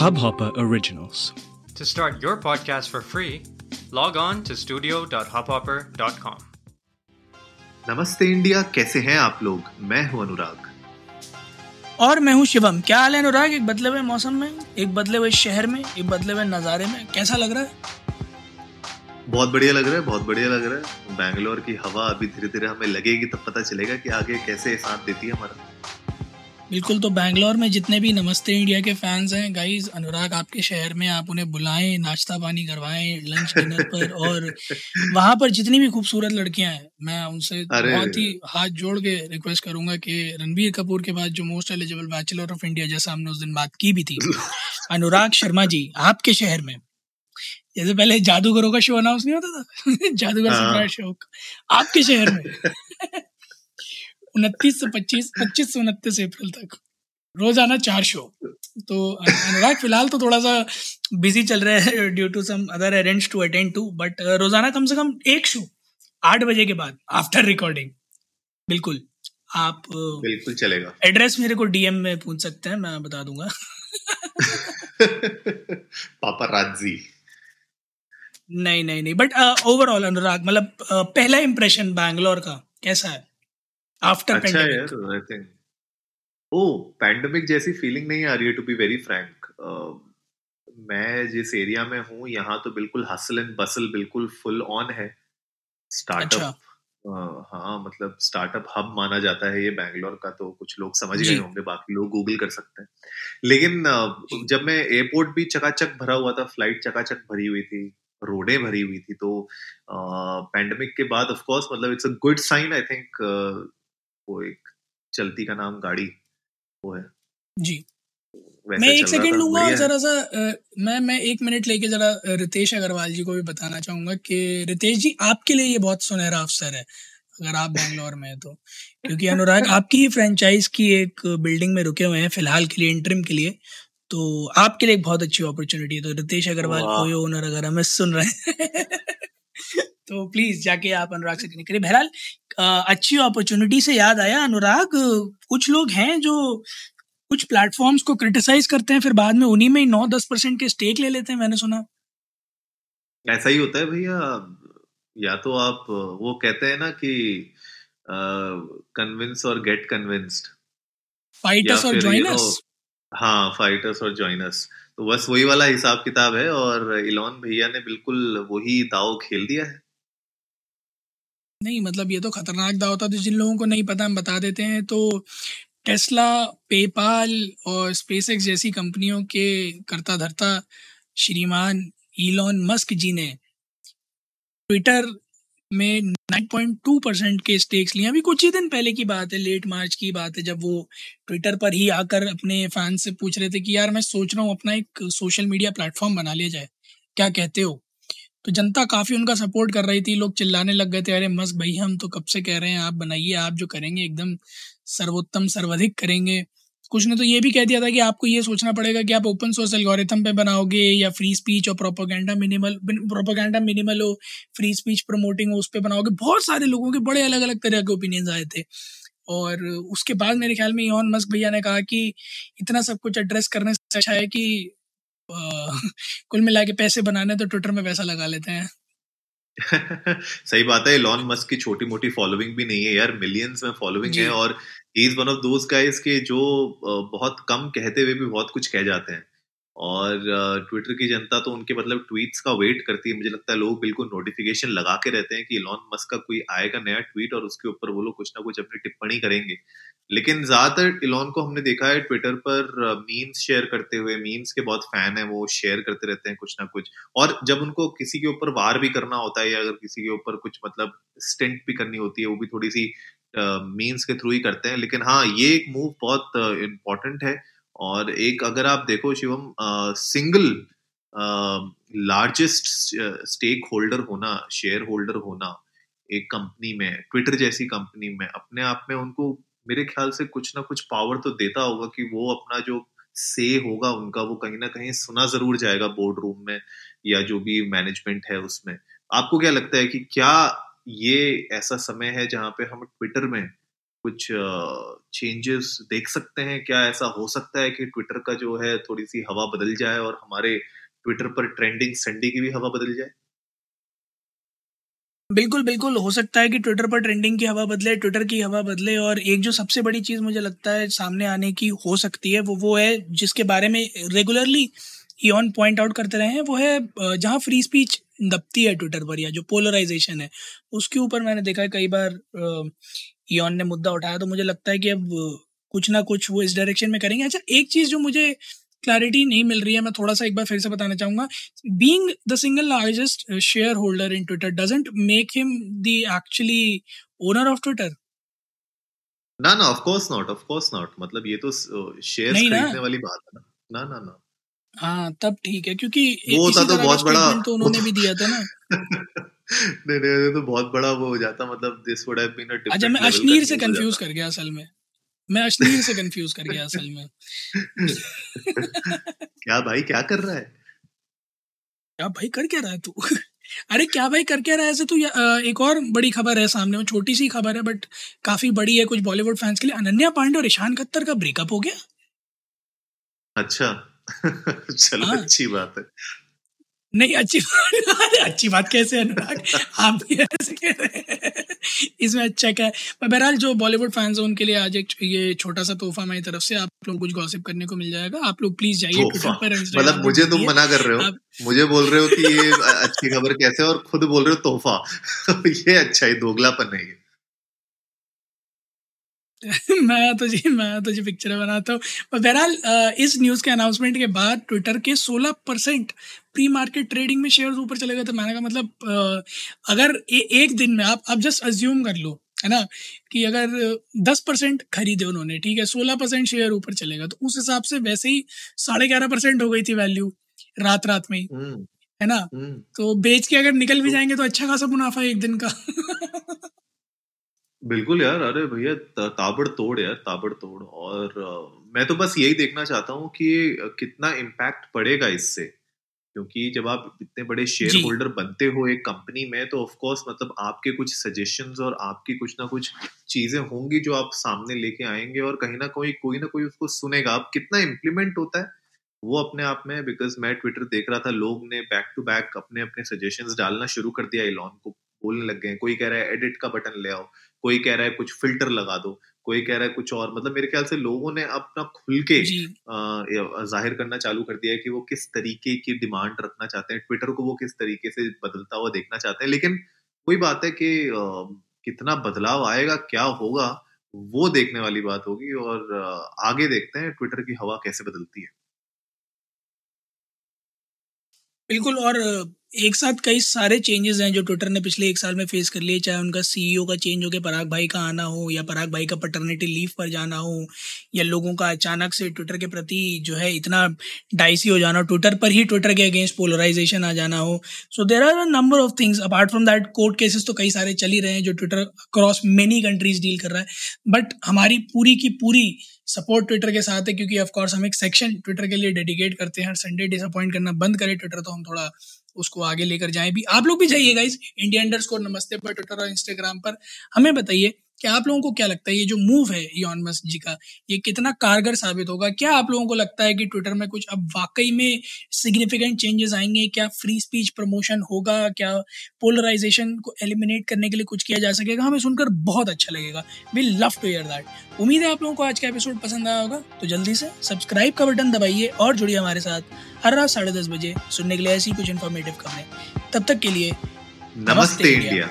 Hubhopper Originals. To start your podcast for free, log on to studio.hubhopper.com. नमस्ते India कैसे हैं आप लोग? मैं हूँ अनुराग। और मैं हूँ शिवम। क्या हाल है अनुराग? एक बदले हुए मौसम में एक बदले हुए शहर में एक बदले हुए नज़ारे में। कैसा लग रहा है? बहुत बढ़िया लग रहा है बहुत बढ़िया लग रहा है। बैंगलोर की हवा अभी धीरे धीरे हमें लगेगी तब पता चलेगा कि आगे कैसे साथ देती है हमारा। बिल्कुल तो बैंगलोर में जितने भी नमस्ते इंडिया के फैंस हैं गाइस अनुराग आपके शहर में आप उन्हें बुलाएँ नाश्ता पानी करवाएँ लंच डिनर पर और वहाँ पर जितनी भी खूबसूरत लड़कियाँ हैं मैं उनसे बहुत ही हाथ जोड़ के रिक्वेस्ट करूँगा कि रणबीर कपूर के बाद जो most eligible bachelor of India जैसा हमने उस दिन बात की भी थी अनुराग शर्मा जी आपके शहर में। जैसे पहले जादूगरों का शो अनाउंस नहीं होता था? जादूगर हाँ। शो आपके शहर में? उनतीस से पच्चीस पच्चीस से उनतीस अप्रैल तक। रोज़ाना चार शो। तो अनुराग फ़िलहाल तो थोड़ा सा बिज़ी चल रहे हैं due to some other arrange to attend to but रोज़ाना कम से कम एक शो आठ बजे के बाद आफ्टर रिकॉर्डिंग बिल्कुल। आप बिल्कुल चलेगा। एड्रेस मेरे को डीएम में पूछ सकते हैं मैं बता दूँगा। पापा राज़ी नहीं नहीं नहीं बट ओवरऑल अनुराग मतलब uh, पहला इंप्रेशन बैंगलोर का कैसा है? आफ्टर अच्छा पेंडेमिक यार आई थिंक ओ पैंडेमिक जैसी फीलिंग नहीं आ रही है टू बी वेरी फ्रैंक मैं जिस एरिया में हूँ यहाँ तो बिल्कुल हसल एंड बसल बिल्कुल फुल ऑन है. स्टार्टअप अच्छा। हाँ मतलब स्टार्टअप हब माना जाता है ये बैंगलोर का तो कुछ लोग समझ। गए होंगे बाकी लोग गूगल कर सकते हैं. लेकिन जब मैं एयरपोर्ट भी चकाचक भरा हुआ था फ़्लाइट चकाचक भरी हुई थी रोडें भरी हुई थी तो पैंडेमिक के बाद ऑफ़ कोर्स मतलब it's a good sign I think वो एक चलती का नाम गाड़ी वो है। जी। मैं एक सेकंड लूँगा जरा सा मैं मैं एक मिनट लेके जरा रितेश अग्रवाल जी को भी बताना चाहूँगा कि रितेश जी आपके लिए ये बहुत सुनहरा अवसर है अगर आप बैंगलोर में हैं तो। क्योंकि अनुराग आपकी ही फ्रेंचाइज की एक बिल्डिंग में रुके हुए हैं फ़िलहाल के लिए इंटरिम के लिए तो आपके लिए एक बहुत अच्छी अपॉर्चुनिटी है। तो रितेश अग्रवाल कोई ओनर अगर हमें सुन रहे हैं तो प्लीज़ जाके आप अनुराग से कनेक्ट करिए। बहरहाल अच्छी अपॉर्चुनिटी से याद आया। अनुराग कुछ लोग हैं जो कुछ प्लेटफॉर्म्स को क्रिटिसाइज करते हैं फिर बाद में उन्हीं में ही नौ दस परसेंट के स्टेक ले लेते हैं मैंने सुना। ऐसा ही होता है भैया। या तो आप वो कहते हैं ना कि कन्विंस और गेट कन्विंस्ड फाइटर्स और ज्वाइनर्स हाँ फाइटर्स और जॉइनर्स तो बस वही वाला हिसाब किताब है और इलॉन भैया ने बिल्कुल वही दाव खेल दिया है। नहीं मतलब ये तो खतरनाक दाव था तो जिन लोगों को नहीं पता, हम बता देते हैं। तो टेस्ला, पेपाल और स्पेस जैसी कंपनियों के करता धरता श्रीमान इलॉन मस्क जी ने ट्विटर में 9.2 परसेंट के स्टेक्स लिए। अभी कुछ ही दिन पहले की बात है, लेट मार्च की बात है, जब वो ट्विटर पर ही आकर अपने फैंस से पूछ रहे थे कि, यार, मैं सोच रहा हूँ अपना एक सोशल मीडिया प्लेटफॉर्म बना लिया जाए। क्या कहते हो? तो जनता काफ़ी उनका सपोर्ट कर रही थी, लोग चिल्लाने लग गए थे, अरे मस्क भाई, हम तो कब से कह रहे हैं, आप बनाइए, आप जो करेंगे, एकदम सर्वोत्तम, सर्वाधिक करेंगे। कुछ ने तो ये भी कह दिया था कि आपको ये सोचना पड़ेगा कि आप ओपन सोर्स एल्गोरिथम पे बनाओगे या फ्री स्पीच और प्रोपोगेंडा मिनिमल प्रोपोगेंडा मिनिमल हो फ्री स्पीच प्रमोटिंग हो, उस पर बनाओगे। बहुत सारे लोगों के बड़े अलग अलग तरह के ओपिनियंस आए थे। और उसके बाद मेरे ख्याल में इॉन मस्क भैया ने कहा कि इतना सब कुछ एड्रेस करने से अच्छा है कि कुल मिला के पैसे बनाने तो ट्विटर में पैसा लगा लेते हैं। सही बात है लॉन मस्क की छोटी मोटी फॉलोइंग भी नहीं है यार मिलियंस में फॉलोइंग है और he is one of those guys के जो बहुत कम कहते हुए भी बहुत कुछ कह जाते हैं। और ट्विटर की जनता तो उनके मतलब ट्वीट्स का वेट करती है। मुझे लगता है लोग बिल्कुल नोटिफिकेशन लगा के रहते हैं कि इलॉन मस्क का कोई आएगा नया ट्वीट और उसके ऊपर वो लोग कुछ ना कुछ अपनी टिप्पणी करेंगे। लेकिन ज़्यादातर इलॉन को हमने देखा है ट्विटर पर मीम्स शेयर करते हुए मीम्स के बहुत फ़ैन है, वो शेयर करते रहते हैं कुछ ना कुछ। और जब उनको किसी के ऊपर वार भी करना होता है या अगर किसी के ऊपर कुछ मतलब स्टेंट भी करनी होती है, वो भी थोड़ी सी मीम्स के थ्रू ही करते हैं। लेकिन हाँ ये एक मूव बहुत इम्पोर्टेंट है। और एक अगर आप देखो Shivam single largest stake holder होना शेयर होल्डर होना एक कंपनी में ट्विटर जैसी कंपनी में, अपने आप में उनको मेरे ख्याल से कुछ ना कुछ पावर तो देता होगा कि वो अपना जो से होगा उनका वो कहीं ना कहीं सुना ज़रूर जाएगा बोर्ड रूम में या जो भी मैनेजमेंट है उसमें। आपको क्या लगता है कि क्या ये ऐसा समय है जहाँ पे हम ट्विटर में कुछ चेंजेस देख सकते हैं? क्या ऐसा हो सकता है कि ट्विटर का जो है थोड़ी सी हवा बदल जाए और हमारे ट्विटर पर ट्रेंडिंग संडे की भी हवा बदल जाए? बिल्कुल बिल्कुल। हो सकता है कि ट्विटर पर ट्रेंडिंग की हवा बदले ट्विटर की हवा बदले और एक जो सबसे बड़ी चीज़ मुझे लगता है सामने आने की हो सकती है वो वो है जिसके बारे में रेगुलरली ईन पॉइंट आउट करते रहे हैं, वो है जहाँ फ्री स्पीच दबती है ट्विटर पर या जो पोलराइजेशन है। उसके ऊपर मैंने देखा है कई बार ईन ने मुद्दा उठाया तो मुझे लगता है कि अब कुछ ना कुछ वो इस डायरेक्शन में करेंगे। अच्छा एक चीज़ जो मुझे क्लैरिटी नहीं मिल रही है मैं थोड़ा सा एक बार फिर से बताना चाहूँगा। Being the single largest shareholder in Twitter doesn't make him the actually owner of Twitter ना ना of course not of course not मतलब ये तो शेयर खरीदने वाली बात है ना। ना ना ना। हाँ तब ठीक है क्योंकि वो होता तो बहुत बड़ा तो उन्होंने भी दिया था ना। नहीं नहीं तो बहुत बड़ा वो हो जाता मतलब this would have been a अच्छा मैं अश्नीर से कंफ्यूज कर गया असल में। मैं अश्लील से कंफ्यूज कर गया असल में। क्या भाई क्या कर रहा है? क्या भाई कर क्या रहा है तू? अरे क्या भाई कर क्या रहा है? ऐसे तो एक और बड़ी खबर है सामने वो छोटी सी खबर है बट काफ़ी बड़ी है कुछ बॉलीवुड फैंस के लिए। अनन्या पांडे और ईशान खत्तर का ब्रेकअप हो गया? अच्छा। चलो हाँ। अच्छी बात है। नहीं अच्छी बात अच्छी बात कैसे अनुराग? आप भी ऐसे कह रहे हैं। इसमें अच्छा क्या है? बहरहाल जो बॉलीवुड फैंस हैं उनके लिए आज एक ये छोटा सा तोहफा मेरी तरफ़ से आप लोग कुछ गॉसिप करने को मिल जाएगा। आप लोग प्लीज़ जाइए पर मतलब मुझे तुम मना कर रहे हो? मुझे बोल रहे हो कि ये अच्छी खबर कैसे और खुद बोल रहे हो तोहफा? ये अच्छा है दोगलापन है ये। मैं तो जी मैं तो जी पिक्चर बनाता हूँ बहरहाल इस न्यूज़ के अनाउंसमेंट के बाद ट्विटर के 16 परसेंट प्री मार्केट ट्रेडिंग में शेयर्स ऊपर चले गए तो मैंने कहा मतलब अगर ए, एक दिन में आप आप जस्ट अज्यूम कर लो है ना कि अगर दस परसेंट खरीदे उन्होंने ठीक है सोलह परसेंट शेयर ऊपर चलेगा तो उस हिसाब से वैसे ही साढ़े ग्यारह परसेंट हो गई थी वैल्यू रात रात में ही हम्म। है ना हम्म। तो बेच के अगर निकल भी तो जाएँगे तो अच्छा खासा मुनाफा एक दिन का बिल्कुल यार अरे भैया ताबड़ तोड़ यार ताबड़ तोड़ और मैं तो बस यही देखना चाहता हूँ कि कितना इम्पैक्ट पड़ेगा इससे। क्योंकि जब आप इतने बड़े शेयर होल्डर बनते हो एक कंपनी में तो ऑफ़ कोर्स मतलब आपके कुछ सजेशंस और आपकी कुछ ना कुछ चीज़ें होंगी जो आप सामने लेके आएँगे और कहीं ना कोई कोई ना कोई उसको सुनेगा। आप कितना इम्प्लीमेंट होता है वो अपने आप में बिकॉज़ मैं ट्विटर देख रहा था लोग ने बैक टू बैक अपने अपने सजेशंस डालना शुरू कर दिया इलॉन को। बोलने लग गए कोई कह रहा है एडिट का बटन ले आओ। कोई कह रहा है कुछ फ़िल्टर लगा दो। कोई कह रहा है कुछ और। मतलब मेरे ख्याल से लोगों ने अपना खुल के ज़ाहिर करना चालू कर दिया है कि वो किस तरीके की डिमांड रखना चाहते हैं। ट्विटर को वो किस तरीके से बदलता हुआ देखना चाहते हैं। लेकिन कोई बात है कि कितना बदलाव आएगा क्या होगा वो देखने वाली बात होगी और आगे देखते हैं ट्विटर की हवा कैसे बदलती है। बिल्कुल और एक साथ कई सारे चेंजेस हैं जो ट्विटर ने पिछले एक साल में फेस कर लिए, चाहे उनका सीईओ का चेंज हो गया पराग भाई का आना हो, या पराग भाई का पटर्निटी लीव पर जाना हो, या लोगों का अचानक से ट्विटर के प्रति जो है इतना डाइसी हो जाना हो ट्विटर पर ही ट्विटर के अगेंस्ट पोलराइजेशन आ जाना हो। So there are a number of things apart from that court cases तो कई सारे चल ही रहे हैं जो Twitter across many countries deal कर रहा है। बट हमारी पूरी की पूरी सपोर्ट ट्विटर के साथ है, क्योंकि ऑफकोर्स हम एक सेक्शन ट्विटर के लिए डेडिकेट करते हैं। संडे डिसअपॉइंट करना बंद करें ट्विटर तो हम थोड़ा उसको आगे लेकर जाएँ भी। आप लोग भी जाइए इस इंडिया अंडर स्कोर नमस्ते पर ट्विटर और इंस्टाग्राम पर। हमें बताइए कि आप लोगों को क्या लगता है? ये जो मूव है यन मस्क जी का ये कितना कारगर साबित होगा? क्या आप लोगों को लगता है कि ट्विटर में कुछ अब वाकई में सिग्निफिकेंट चेंजेस आएँगे? क्या फ्री स्पीच प्रमोशन होगा? क्या पोलराइजेशन को एलिमिनेट करने के लिए कुछ किया जा सकेगा? हमें सुनकर बहुत अच्छा लगेगा। We love to hear that उम्मीद है आप लोगों को आज का एपिसोड पसंद आया होगा। तो जल्दी से सब्सक्राइब का बटन दबाइए और जुड़िए हमारे साथ हर रात साढ़े दस बजे सुनने के लिए ऐसी कुछ इन्फॉर्मेटिव खबरें। तब तक के लिए नमस्ते, इंडिया।